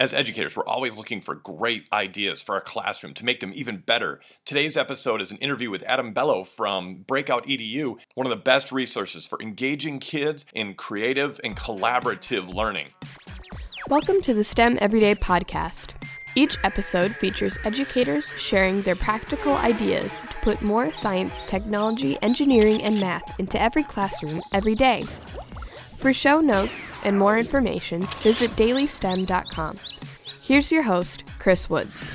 As educators, we're always looking for great ideas for our classroom to make them even better. Today's episode is an interview with Adam Bellow from Breakout EDU, one of the best resources for engaging kids in creative and collaborative learning. Welcome to the STEM Everyday podcast. Each episode features educators sharing their practical ideas to put more science, technology, engineering, and math into every classroom every day. For show notes and more information, visit dailystem.com. Here's your host, Chris Woods.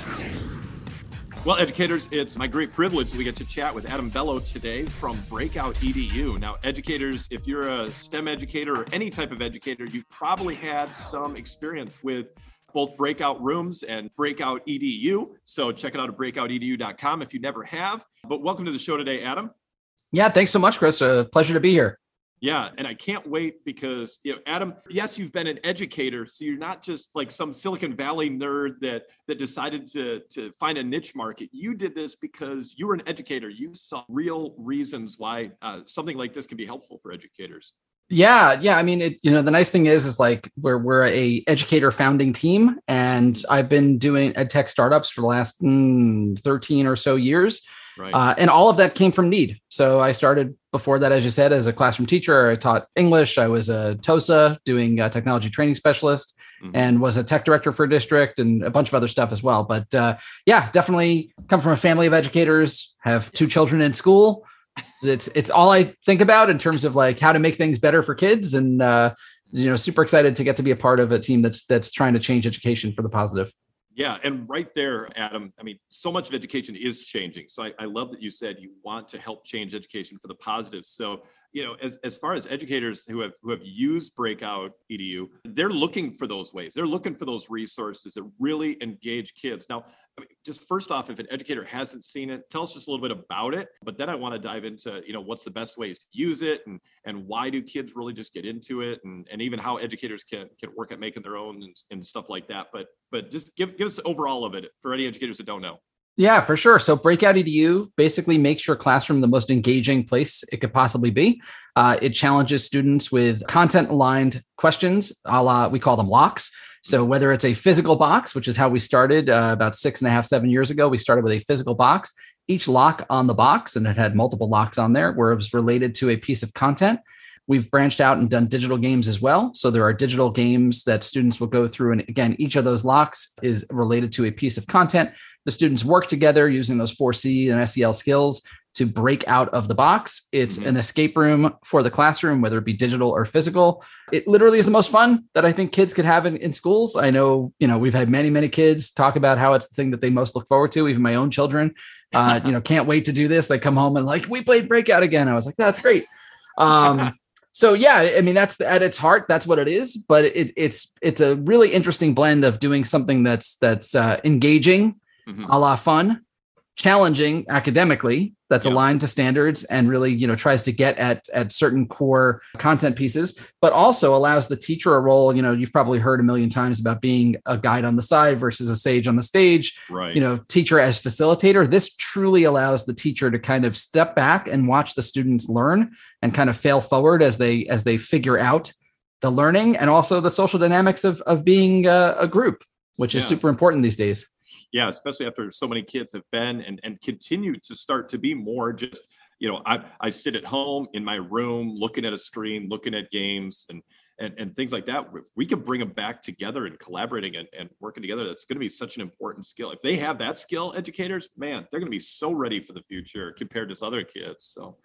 Well, educators, it's my great privilege that we get to chat with Adam Bellow today from Breakout EDU. Now, educators, if you're a STEM educator or any type of educator, you've probably had some experience with both breakout rooms and breakout edu so check it out at breakoutedu.com if you never have but welcome to the show today adam yeah thanks so much chris a pleasure to be here yeah, and I can't wait because you know, Adam. Yes, you've been an educator, so you're not just like some Silicon Valley nerd that that decided to to find a niche market. You did this because you were an educator. You saw real reasons why uh, something like this can be helpful for educators. Yeah, yeah. I mean, it, you know, the nice thing is, is like we're we're a educator founding team, and I've been doing ed tech startups for the last mm, thirteen or so years. Right. Uh, and all of that came from need. So I started before that, as you said, as a classroom teacher. I taught English. I was a TOSA doing a technology training specialist mm-hmm. and was a tech director for a district and a bunch of other stuff as well. But uh, yeah, definitely come from a family of educators, have two children in school. It's it's all I think about in terms of like how to make things better for kids and uh, you know super excited to get to be a part of a team that's that's trying to change education for the positive. Yeah, and right there, Adam. I mean, so much of education is changing. So I, I, love that you said you want to help change education for the positive. So you know, as, as far as educators who have who have used Breakout Edu, they're looking for those ways. They're looking for those resources that really engage kids. Now, I mean, just first off, if an educator hasn't seen it, tell us just a little bit about it. But then I want to dive into, you know, what's the best ways to use it and and why do kids really just get into it and, and even how educators can can work at making their own and, and stuff like that. But but just give give us overall of it for any educators that don't know. Yeah, for sure. So Breakout EDU basically makes your classroom the most engaging place it could possibly be. Uh, it challenges students with content aligned questions, a la, we call them locks. So whether it's a physical box, which is how we started uh, about six and a half, seven years ago, we started with a physical box. Each lock on the box, and it had multiple locks on there, where it was related to a piece of content. We've branched out and done digital games as well. So there are digital games that students will go through. And again, each of those locks is related to a piece of content. The students work together using those 4C and SEL skills to break out of the box. It's mm-hmm. an escape room for the classroom, whether it be digital or physical. It literally is the most fun that I think kids could have in, in schools. I know, you know, we've had many, many kids talk about how it's the thing that they most look forward to. Even my own children, uh, you know, can't wait to do this. They come home and like, we played breakout again. I was like, that's great. Um, so yeah, I mean, that's the, at its heart, that's what it is. But it, it's it's a really interesting blend of doing something that's that's uh, engaging, mm-hmm. a la fun, challenging academically that's yep. aligned to standards and really you know tries to get at at certain core content pieces but also allows the teacher a role you know you've probably heard a million times about being a guide on the side versus a sage on the stage. Right. You know teacher as facilitator this truly allows the teacher to kind of step back and watch the students learn and kind of fail forward as they as they figure out the learning and also the social dynamics of of being a, a group which is super important these days yeah, especially after so many kids have been and and continue to start to be more just you know I I sit at home in my room looking at a screen, looking at games and and, and things like that. We can bring them back together and collaborating and, and working together. That's going to be such an important skill. If they have that skill, educators, man, they're going to be so ready for the future compared to other kids. So,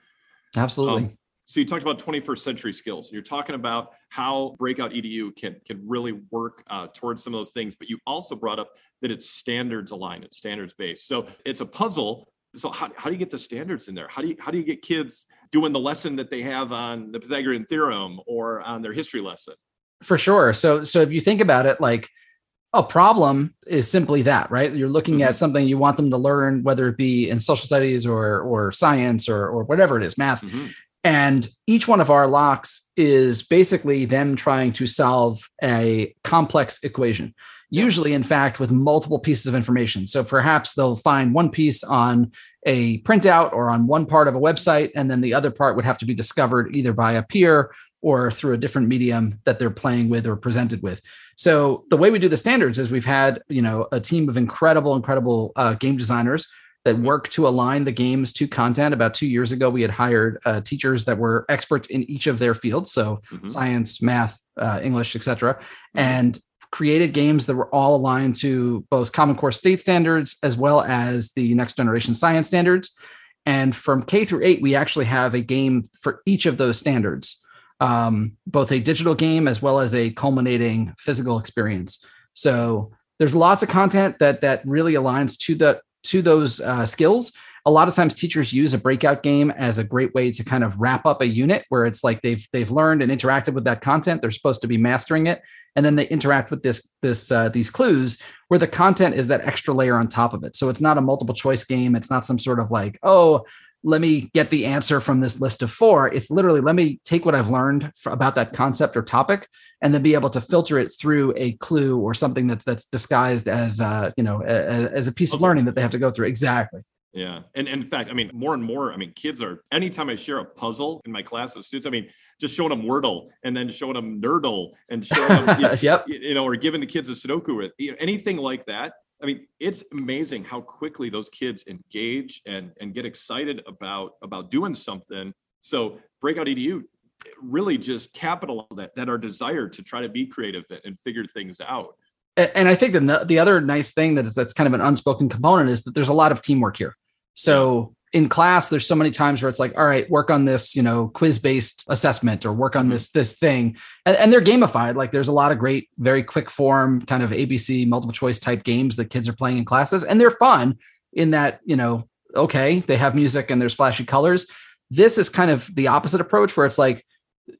absolutely. Um, so you talked about 21st century skills. You're talking about how Breakout EDU can can really work uh, towards some of those things. But you also brought up that it's standards aligned, it's standards based. So it's a puzzle. So how, how do you get the standards in there? How do you how do you get kids doing the lesson that they have on the Pythagorean theorem or on their history lesson? For sure. So so if you think about it, like a problem is simply that, right? You're looking mm-hmm. at something you want them to learn, whether it be in social studies or or science or or whatever it is, math. Mm-hmm And each one of our locks is basically them trying to solve a complex equation, usually, in fact, with multiple pieces of information. So perhaps they'll find one piece on a printout or on one part of a website, and then the other part would have to be discovered either by a peer or through a different medium that they're playing with or presented with. So the way we do the standards is we've had, you know, a team of incredible, incredible uh, game designers that work to align the games to content. About two years ago, we had hired uh, teachers that were experts in each of their fields, so mm-hmm. science, math, uh, English, etc., mm-hmm. and created games that were all aligned to both Common Core state standards as well as the next generation science standards. And from K through eight, we actually have a game for each of those standards, um, both a digital game as well as a culminating physical experience. So there's lots of content that that really aligns to the to those uh, skills. A lot of times teachers use a breakout game as a great way to kind of wrap up a unit where it's like they've they've learned and interacted with that content. They're supposed to be mastering it. And then they interact with this this uh, these clues where the content is that extra layer on top of it. So it's not a multiple choice game. It's not some sort of like oh let me get the answer from this list of four. It's literally let me take what I've learned about that concept or topic, and then be able to filter it through a clue or something that's that's disguised as uh, you know a, as a piece of learning that they have to go through. Exactly. Yeah. And, and, in fact, I mean, more and more, I mean, kids are, anytime I share a puzzle in my class of students, I mean, just showing them Wordle and then showing them Nerdle and showing them, you, yep. you know, or giving the kids a Sudoku with you know, anything like that. I mean, it's amazing how quickly those kids engage and and get excited about about doing something. So Breakout EDU really just capitalize that that our desire to try to be creative and figure things out. And I think the the other nice thing that is that's kind of an unspoken component is that there's a lot of teamwork here. So in class there's so many times where it's like all right work on this you know quiz based assessment or work on mm-hmm. this this thing. And, and, they're gamified. Like there's a lot of great very quick form kind of abc multiple choice type games that kids are playing in classes and they're fun in that you know okay they have music and there's flashy colors. This is kind of the opposite approach where it's like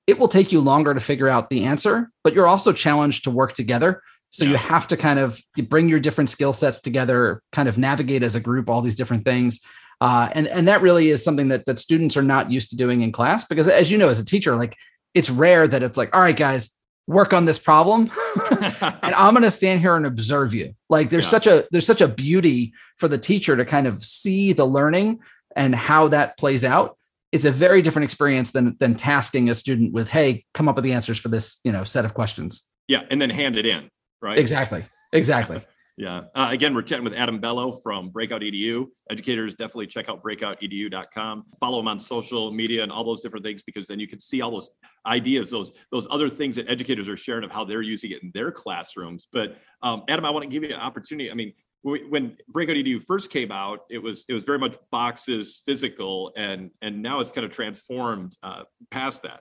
it will take you longer to figure out the answer but you're also challenged to work together. So yeah. you have to kind of bring your different skill sets together kind of navigate as a group all these different things uh, and and that really is something that that students are not used to doing in class because as you know as a teacher like it's rare that it's like all right guys work on this problem and i'm going to stand here and observe you. Like there's yeah. such a there's such a beauty for the teacher to kind of see the learning and how that plays out. It's a very different experience than than tasking a student with hey come up with the answers for this you know set of questions. Yeah and then hand it in right? Exactly. Exactly yeah. Uh, again, we're chatting with Adam Bellow from Breakout EDU. Educators definitely check out breakoutedu.com. Follow him on social media and all those different things because then you can see all those ideas, those those other things that educators are sharing of how they're using it in their classrooms. But um, Adam, I want to give you an opportunity. I mean, when Breakout EDU first came out, it was it was very much boxes, physical, and and now it's kind of transformed uh, past that.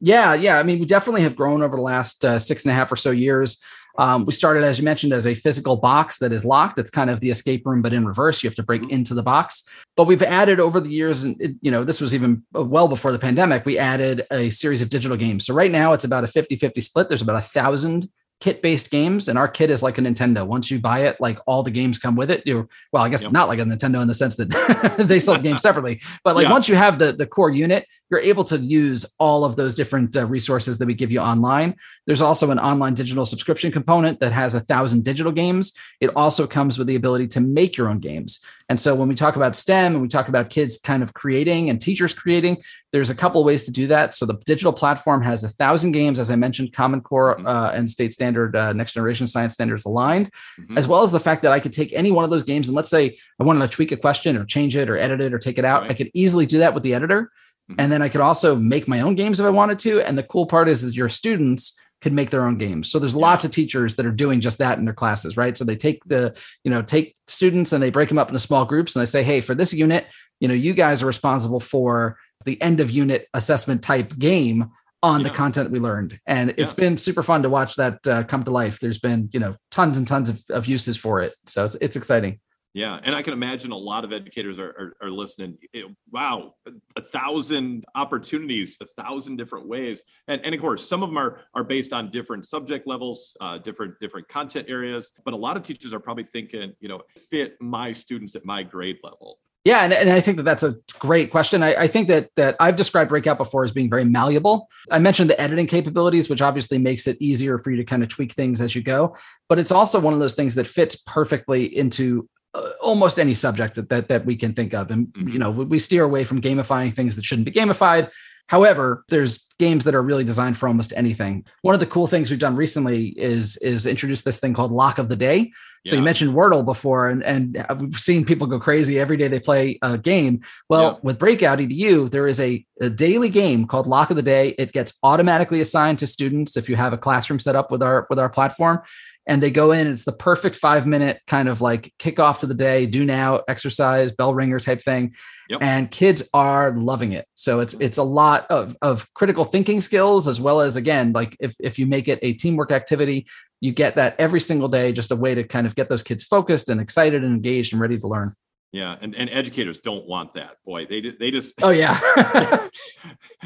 Yeah, yeah. I mean, we definitely have grown over the last uh, six and a half or so years. Um, we started, as you mentioned, as a physical box that is locked. It's kind of the escape room, but in reverse. You have to break mm-hmm. into the box. But we've added over the years, and it, you know, this was even uh, well before the pandemic. We added a series of digital games. So right now, it's about a 50-50 split. There's about a thousand kit based games and our kit is like a nintendo. Once you buy it like all the games come with it. You well i guess yep. not like a nintendo in the sense that they sold games separately but like yeah. once you have the the core unit you're able to use all of those different uh, resources that we give you online. There's also an online digital subscription component that has a thousand digital games. It also comes with the ability to make your own games. And so when we talk about stem and we talk about kids kind of creating and teachers creating there's a couple ways to do that. So the digital platform has a thousand games, as I mentioned, Common Core mm-hmm. uh, and state standard, uh, next generation science standards aligned, mm-hmm. as well as the fact that I could take any one of those games and let's say I wanted to tweak a question or change it or edit it or take it out. Right. I could easily do that with the editor. Mm-hmm. And then I could also make my own games if I wanted to. And the cool part is, is your students could make their own games. So there's lots of teachers that are doing just that in their classes, right? So they take the, you know, take students and they break them up into small groups and they say, hey, for this unit, you know, you guys are responsible for the end of unit assessment type game on yeah. the content we learned and it's yeah. been super fun to watch that uh, come to life there's been you know tons and tons of, of uses for it so it's, it's exciting yeah, and I can imagine a lot of educators are, are, are listening. It, wow, a, a, thousand opportunities, a thousand different ways, and, and of course, some of them are are based on different subject levels, uh, different different content areas. But a lot of teachers are probably thinking, you know, fit my students at my grade level. Yeah, and, and I think that that's a great question. I, I, think that that I've described Breakout before as being very malleable. I mentioned the editing capabilities, which obviously makes it easier for you to kind of tweak things as you go. But it's also one of those things that fits perfectly into uh, almost any subject that, that that we can think of. And mm-hmm. you know, we steer away from gamifying things that shouldn't be gamified. However, there's games that are really designed for almost anything. One of the cool things we've done recently is is introduce this thing called Lock of the Day. So yeah. you mentioned Wordle before, and and we've seen people go crazy every day they play a game. Well, yeah. with Breakout EDU, there is a, a daily game called Lock of the Day. It gets automatically assigned to students if you have a classroom set up with our with our platform and they go in. It's the perfect five minute kind of like kickoff to the day, do now exercise, bell ringer type thing. Yep. And kids are loving it. So it's it's a lot of, of critical thinking skills as well as again, like if, if you make it a teamwork activity, you get that every single day, just a way to kind of get those kids focused and excited and engaged and ready to learn. Yeah, and, and educators don't want that. Boy, they they just oh yeah,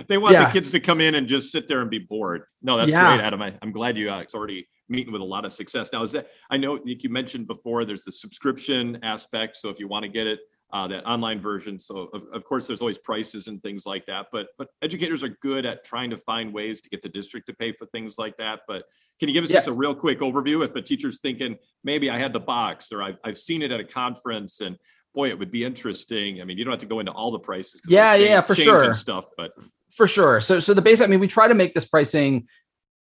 they want yeah. the kids to come in and just sit there and be bored. No, that's yeah. great, Adam. I, am glad you uh, it's already meeting with a lot of success. Now, is that I know like you mentioned before there's the subscription aspect. So if you want to get it, uh, that online version. So of, of course there's always prices and things like that. But but educators are good at trying to find ways to get the district to pay for things like that. But can you give us yeah. just a real quick overview if a teacher's thinking maybe I had the box or I've, I've seen it at a conference and boy, it would be interesting. I mean, you don't have to go into all the prices. Yeah, yeah, for sure. Stuff, but for sure. So, so the base. I mean, we try to make this pricing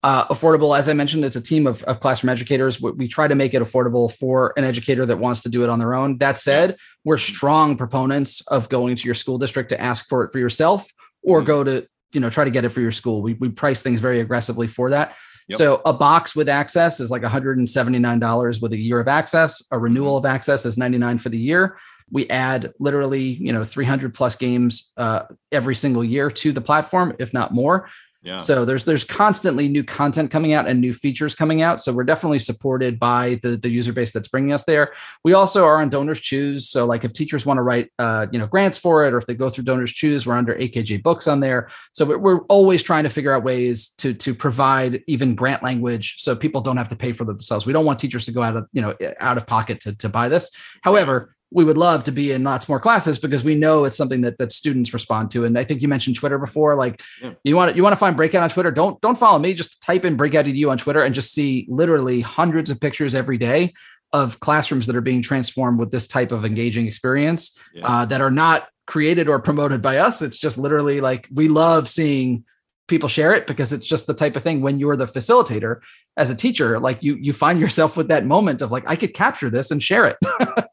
uh, affordable. As I mentioned, it's a team of, of classroom educators. We, we, try to make it affordable for an educator that wants to do it on their own. That said, we're strong proponents of going to your school district to ask for it for yourself or mm-hmm. go to, you know, try to get it for your school. We, we price things very aggressively for that. Yep. So a box with access is like $179 with a year of access. A renewal mm-hmm. of access is 99 for the year. We add literally, you know, 300 plus games uh, every single year to the platform, if not more. So there's there's constantly new content coming out and new features coming out. So we're definitely supported by the the user base that's bringing us there. We also are on Donors Choose. So like if teachers want to write uh, you know grants for it, or if they go through Donors Choose, we're under AKJ Books on there. So we're always trying to figure out ways to to provide even grant language so people don't have to pay for themselves. We don't want teachers to go out of you know out of pocket to to buy this. However we would love to be in lots more classes because we know it's something that that students respond to. And I think you mentioned Twitter before. Like yeah. you want to you want to find breakout on Twitter. Don't don't follow me. Just type in breakout edu on Twitter and just see literally hundreds of pictures every day of classrooms that are being transformed with this type of engaging experience yeah. uh, that are not created or promoted by us. It's just literally like we love seeing people share it because it's just the type of thing when you're the facilitator as a teacher like you you find yourself with that moment of like i could capture this and share it.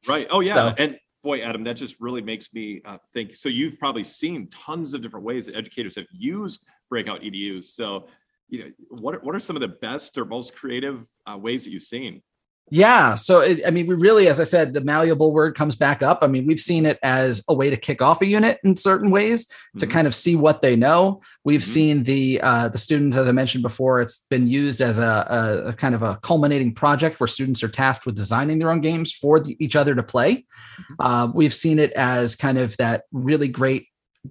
Right. Oh yeah. So. and boy adam that just really makes me uh, think so you've probably seen tons of different ways that educators have used breakout edus so you know what are, what are some of the best or most creative uh, ways that you've seen yeah. So, it, I mean, we really, as I said, the malleable word comes back up. I mean, we've seen it as a way to kick off a unit in certain ways mm-hmm. to kind of see what they know. We've mm-hmm. seen the uh, the students, as I mentioned before, it's been used as a, a, a, kind of a culminating project where students are tasked with designing their own games for the, each other to play. Mm-hmm. Uh, we've seen it as kind of that really great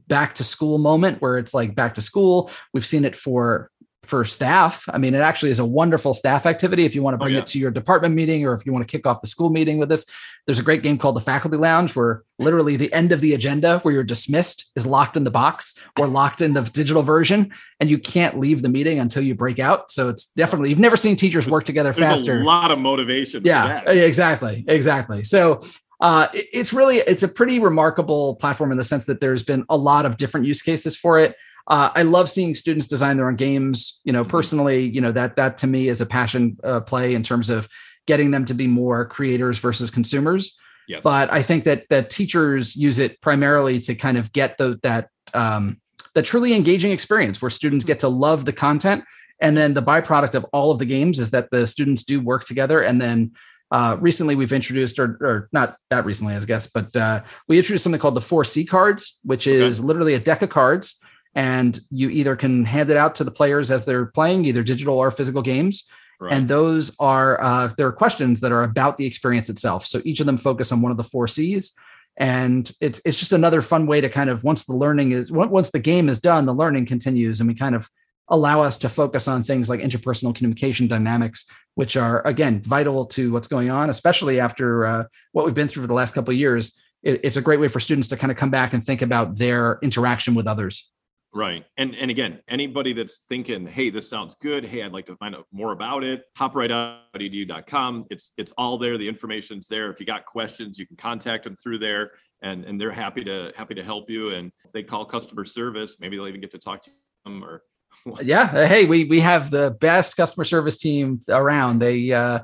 back to school moment where it's like back to school. We've seen it for for staff. I mean, it actually is a wonderful staff activity if you want to oh, bring oh, yeah. it to your department meeting or if you want to kick off the school meeting with this. There's a great game called the Faculty Lounge where literally the end of the agenda where you're dismissed is locked in the box or locked in the digital version and you can't leave the meeting until you break out. So it's definitely you've never seen teachers work together faster. a lot of motivation. Yeah, exactly. Exactly. So uh, it's really it's a pretty remarkable platform in the sense that there's been a lot of different use cases for it uh, I love seeing students design their own games. You know, mm-hmm. personally, you know that that to me is a passion uh, play in terms of getting them to be more creators versus consumers. Yes. But I think that that teachers use it primarily to kind of get the that um, that truly engaging experience where students get to love the content, and then the byproduct of all of the games is that the students do work together, and then uh, recently we've introduced, or, or, not that recently, I guess, but uh, we introduced something called the 4C cards, which is okay. literally a deck of cards and you either can hand it out to the players as they're playing either digital or physical games. Right. and those are uh, there are questions that are about the experience itself. So each of them focus on one of the four c's. And it's it's just another fun way to kind of once the learning is once the game is done the learning continues. And we kind of allow us to focus on things like interpersonal communication dynamics which are again vital to what's going on especially after uh, what we've been through for the last couple of years. It, it's a great way for students to kind of come back and think about their interaction with others. Right. And and again, anybody that's thinking, hey, this sounds good. Hey, I'd like to find out more about it. Hop right on edu.com. It's it's all there. The information's there. If you got questions, you can contact them through there and and they're happy to happy to help you. And if they call customer service, maybe they'll even get to talk to them or yeah. Hey, we we have the best customer service team around. They uh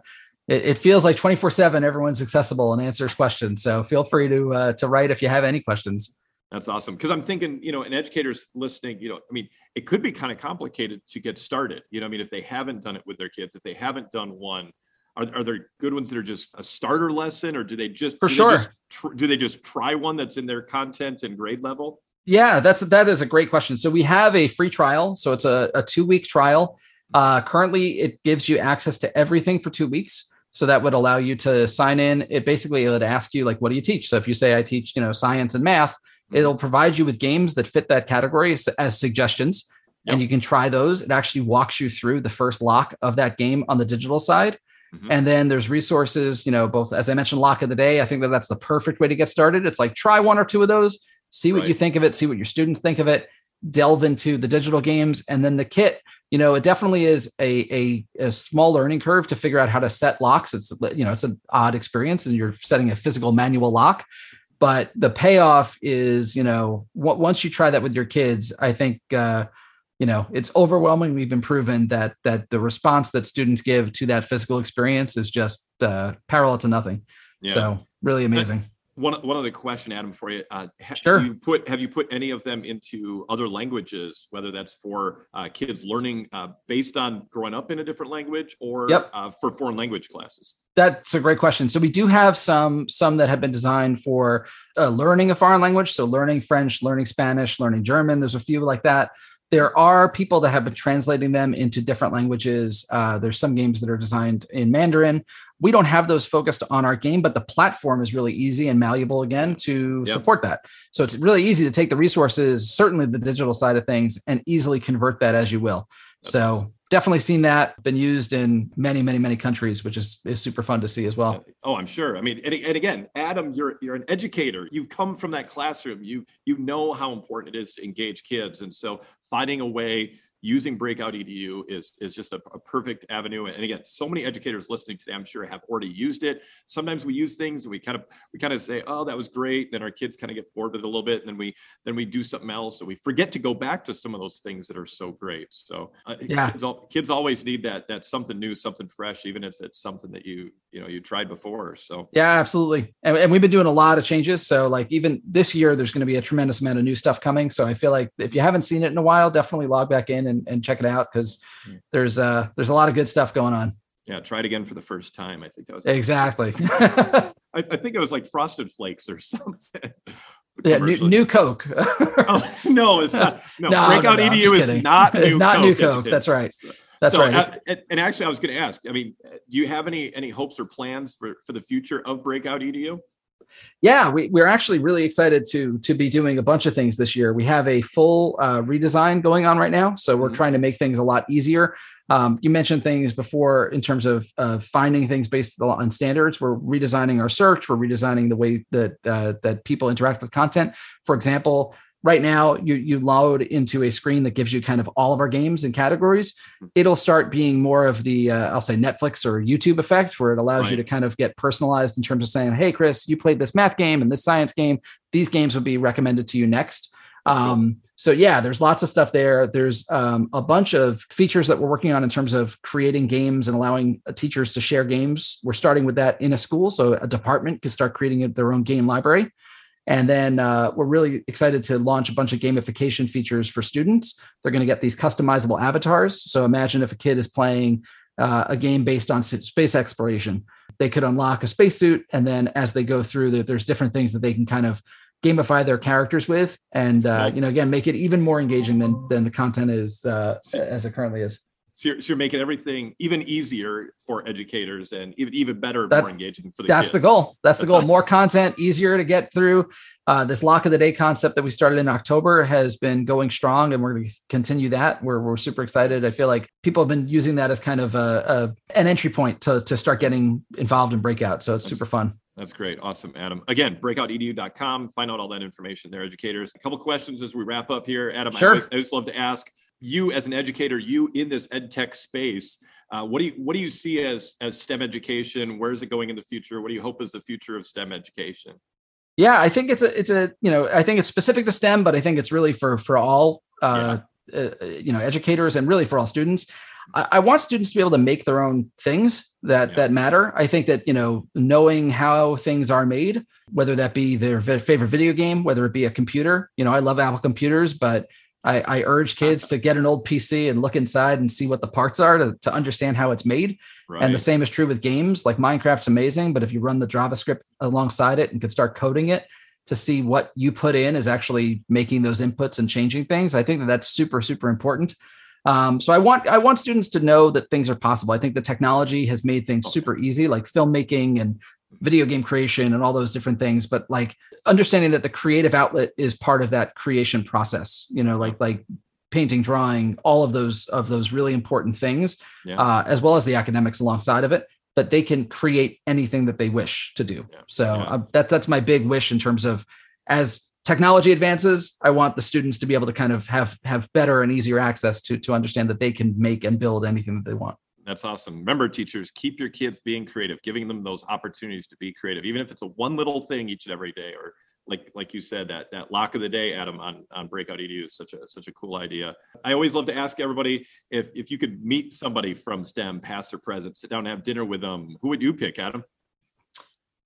it, it feels like 24 7 everyone's accessible and answers questions. So feel free to uh, to write if you have any questions. That's awesome. Because I'm thinking, you know, an educator's listening, you know, I mean, it could be kind of complicated to get started. You know, I mean, if they haven't done it with their kids, if they haven't done one, are, are there good ones that are just a starter lesson or do they just for sure just tr- do they just try one that's in their content and grade level? Yeah, that's that is a great question. So we have a free trial. So it's a, a two week trial. Uh, currently, it gives you access to everything for two weeks. So that would allow you to sign in. It basically would ask you like, what do you teach? So if you say I teach, you know, science and math, It'll provide you with games that fit that category as, as suggestions, yep. and you can try those. It actually walks you through the first lock of that game on the digital side. Mm-hmm. And then there's resources, you know, both as I mentioned, lock of the day. I think that that's the perfect way to get started. It's like try one or two of those, see what right. you think of it, see what your students think of it, delve into the digital games, and then the kit. You know, it definitely is a, a, a small learning curve to figure out how to set locks. It's you know, it's an odd experience, and you're setting a physical manual lock but the payoff is you know once you try that with your kids i think uh, you know it's overwhelmingly been proven that that the response that students give to that physical experience is just uh, parallel to nothing yeah. so really amazing one one other question, Adam, for you. Uh, sure. Have you put have you put any of them into other languages, whether that's for uh, kids learning uh, based on growing up in a different language, or yep. Uh, for foreign language classes? That's a great question. So we do have some some that have been designed for uh, learning a foreign language, so learning French, learning Spanish, learning German. There's a few like that there are people that have been translating them into different languages. Uh, there's some games that are designed in Mandarin. We don't have those focused on our game, but the platform is really easy and malleable again to yep. support that. So it's really easy to take the resources, certainly the digital side of things, and easily convert that as you will. That's so awesome definitely seen that been used in many, many, many countries, which is, is super fun to see as well. Uh, oh, I'm sure. I mean, and, and again, Adam, you're you're an educator. You've come from that classroom. You you know how important it is to engage kids, and so finding a way using breakout edu is is just a, a, perfect avenue. And again so many educators listening today i'm sure have already used it. Sometimes we use things and we kind of we kind of say oh that was great. Then our kids kind of get bored with it a little bit and then we then we do something else. So we forget to go back to some of those things that are so great. So uh, yeah. kids, kids always need that that something new something fresh even if it's something that you you know you tried before. So yeah absolutely. And, and we've been doing a lot of changes. So like even this year there's going to be a tremendous amount of new stuff coming. So i feel like if you haven't seen it in a while definitely log back in and, and check it out because hmm. there's uh there's a lot of good stuff going on. Yeah, try it again for the first time. I think that was exactly. I, I, think it was like Frosted Flakes or something. Yeah, new, new, Coke. oh, no, it's not. No, no Breakout no, no, EDU is not. It's not Coke, new Coke. That's right. That's so, right. And actually, I was going to ask. I mean, do you have any any hopes or plans for for the future of Breakout EDU? Yeah, we, we're actually really excited to to be doing a bunch of things this year. We have a full uh, redesign going on right now, so we're mm-hmm. trying to make things a lot easier. Um, you mentioned things before in terms of uh, finding things based on standards. We're redesigning our search. We're redesigning the way that uh, that people interact with content. For example, right now you you load into a screen that gives you kind of all of our games and categories hmm. it'll start being more of the uh, i'll say netflix or youtube effect where it allows right. you to kind of get personalized in terms of saying hey chris you played this math game and this science game these games would be recommended to you next um, cool. so yeah there's lots of stuff there there's um, a bunch of features that we're working on in terms of creating games and allowing uh, teachers to share games we're starting with that in a school so a department could start creating their own game library and then uh, we're really excited to launch a bunch of gamification features for students. They're going to get these customizable avatars. So imagine if a kid is playing uh, a game based on space exploration, they could unlock a spacesuit, and then as they go through, there's different things that they can kind of gamify their characters with, and uh, you know, again, make it even more engaging than than the content is uh, as it currently is. So you're, so you're, making everything even easier for educators and even even better, that, more engaging for the That's kids. the goal. That's the goal. More content, easier to get through. Uh, this lock of the day concept that we started in October has been going strong, and we're going to continue that. We're we're super excited. I feel like people have been using that as kind of a, a an entry point to to start getting involved in breakout. So it's super fun. That's great. Awesome, Adam. Again, breakoutedu.com. Find out all that information there, educators. A couple questions as we wrap up here. Adam, sure. I, always, I just love to ask you as an educator, you in this ed tech space, uh, what do you what do you see as as STEM education? Where is it going in the future? What do you hope is the future of STEM education? Yeah, I think it's a it's a you know I think it's specific to STEM, but I think it's really for for all uh, yeah. uh, you know educators and really for all students. I, I, want students to be able to make their own things that yeah. that matter. I think that you know knowing how things are made, whether that be their favorite video game, whether it be a computer. You know, I love Apple computers, but I, I, urge kids to get an old PC and look inside and see what the parts are to, to understand how it's made. Right. And the same is true with games. Like Minecraft's amazing, but if you run the JavaScript alongside it and could start coding it to see what you put in is actually making those inputs and changing things, I think that that's super, super important. Um, so I want I want students to know that things are possible. I think the technology has made things super easy, like filmmaking and video game creation and all those different things but like understanding that the creative outlet is part of that creation process you know like like painting drawing all of those of those really important things yeah. uh, as well as the academics alongside of it that they can create anything that they wish to do yeah. so yeah. Uh, that that's my big wish in terms of as technology advances i want the students to be able to kind of have have better and easier access to to understand that they can make and build anything that they want that's awesome. Remember, teachers, keep your kids being creative, giving them those opportunities to be creative, even if it's a one little thing each and every day, or like like you said, that that lock of the day, Adam, on on Breakout Edu is such a such a cool idea. I always love to ask everybody if if you could meet somebody from STEM, past or present, sit down and have dinner with them. Who would you pick, Adam?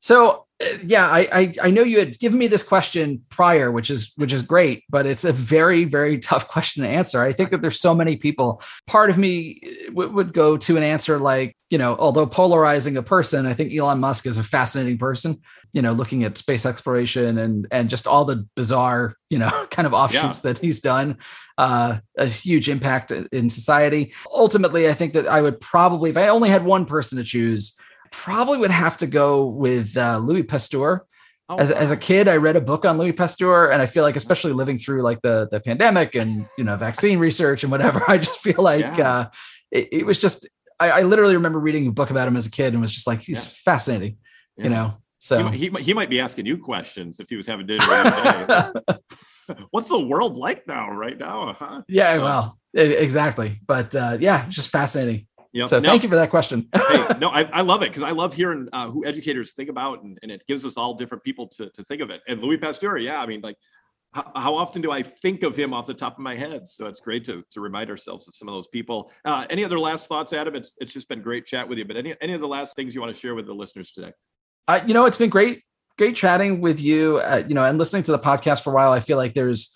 So yeah, I, I, I know you had given me this question prior, which is which is great, but it's a very very tough question to answer. I think that there's so many people. Part of me w- would go to an answer like you know, although polarizing a person, I think Elon Musk is a fascinating person. You know, looking at space exploration and and just all the bizarre you know kind of offshoots yeah. that he's done, uh, a huge impact in society. Ultimately, I think that I would probably, if I only had one person to choose probably would have to go with uh, Louis Pasteur. Oh, as, wow. as a kid, I read a book on Louis Pasteur, and I feel like, especially living through like the the pandemic and you know vaccine research and whatever, I just feel like yeah. uh, it, it, was just. I, I, literally remember reading a book about him as a kid and was just like, he's yeah. fascinating, yeah. you know. So he, he, he might be asking you questions if he was having dinner. What's the world like now, right now? Huh? Yeah, so. well, exactly. But uh, yeah, just fascinating. Yep. So thank you for that question. hey, no, I, I love it because I love hearing uh, who educators think about, and, and it gives us all different people to, to think of it. And Louis Pasteur, yeah, I mean, like, how, how, often do I think of him off the top of my head? So it's great to to remind ourselves of some of those people. Uh, any other last thoughts, Adam? It's it's just been great chat with you. But any any of the last things you want to share with the listeners today? Uh, you know, it's been great great chatting with you. Uh, you know, and listening to the podcast for a while. I feel like there's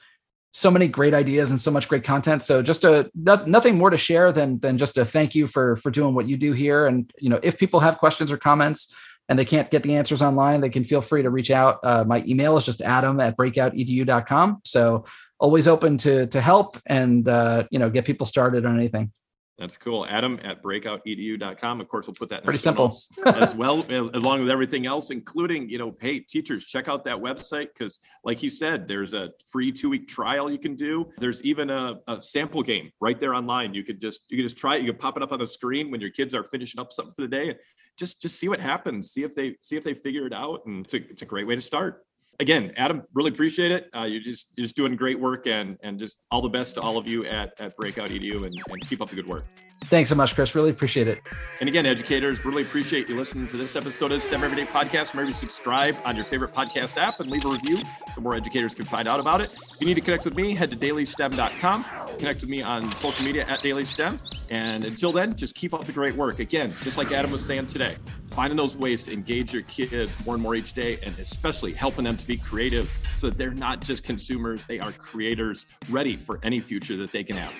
so many great ideas and so much great content. So just a no, nothing more to share than than just a thank you for for doing what you do here. And you know, if people have questions or comments and they can't get the answers online, they can feel free to reach out. Uh, my email is just adam at breakoutedu.com. So always open to to help and uh, you know get people started on anything. That's cool. Adam at breakoutedu.com. Of course, we'll put that in. pretty simple as well, as long as everything else, including, you know, hey, teachers, check out that website because, like you said, there's a free two week trial you can do. There's even a, a, sample game right there online. You could just you could just try it. You could pop it up on the screen when your kids are finishing up something for the day and just just see what happens. See if they see if they figure it out. And it's a, it's a great way to start again, Adam, really appreciate it. Uh, you're just you're just doing great work, and and just all the best to all of you at at Breakout Edu, and, and keep up the good work. Thanks so much, Chris. Really appreciate it. And again, educators, really appreciate you listening to this episode of STEM Everyday Podcast. Remember to subscribe on your favorite podcast app and leave a review so more educators can find out about it. If you need to connect with me, head to dailystem.com. Connect with me on social media at dailystem. And until then, just keep up the great work. Again, just like Adam was saying today, finding those ways to engage your kids more and more each day, and especially helping them to be creative so they're not just consumers, they are creators ready for any future that they can have.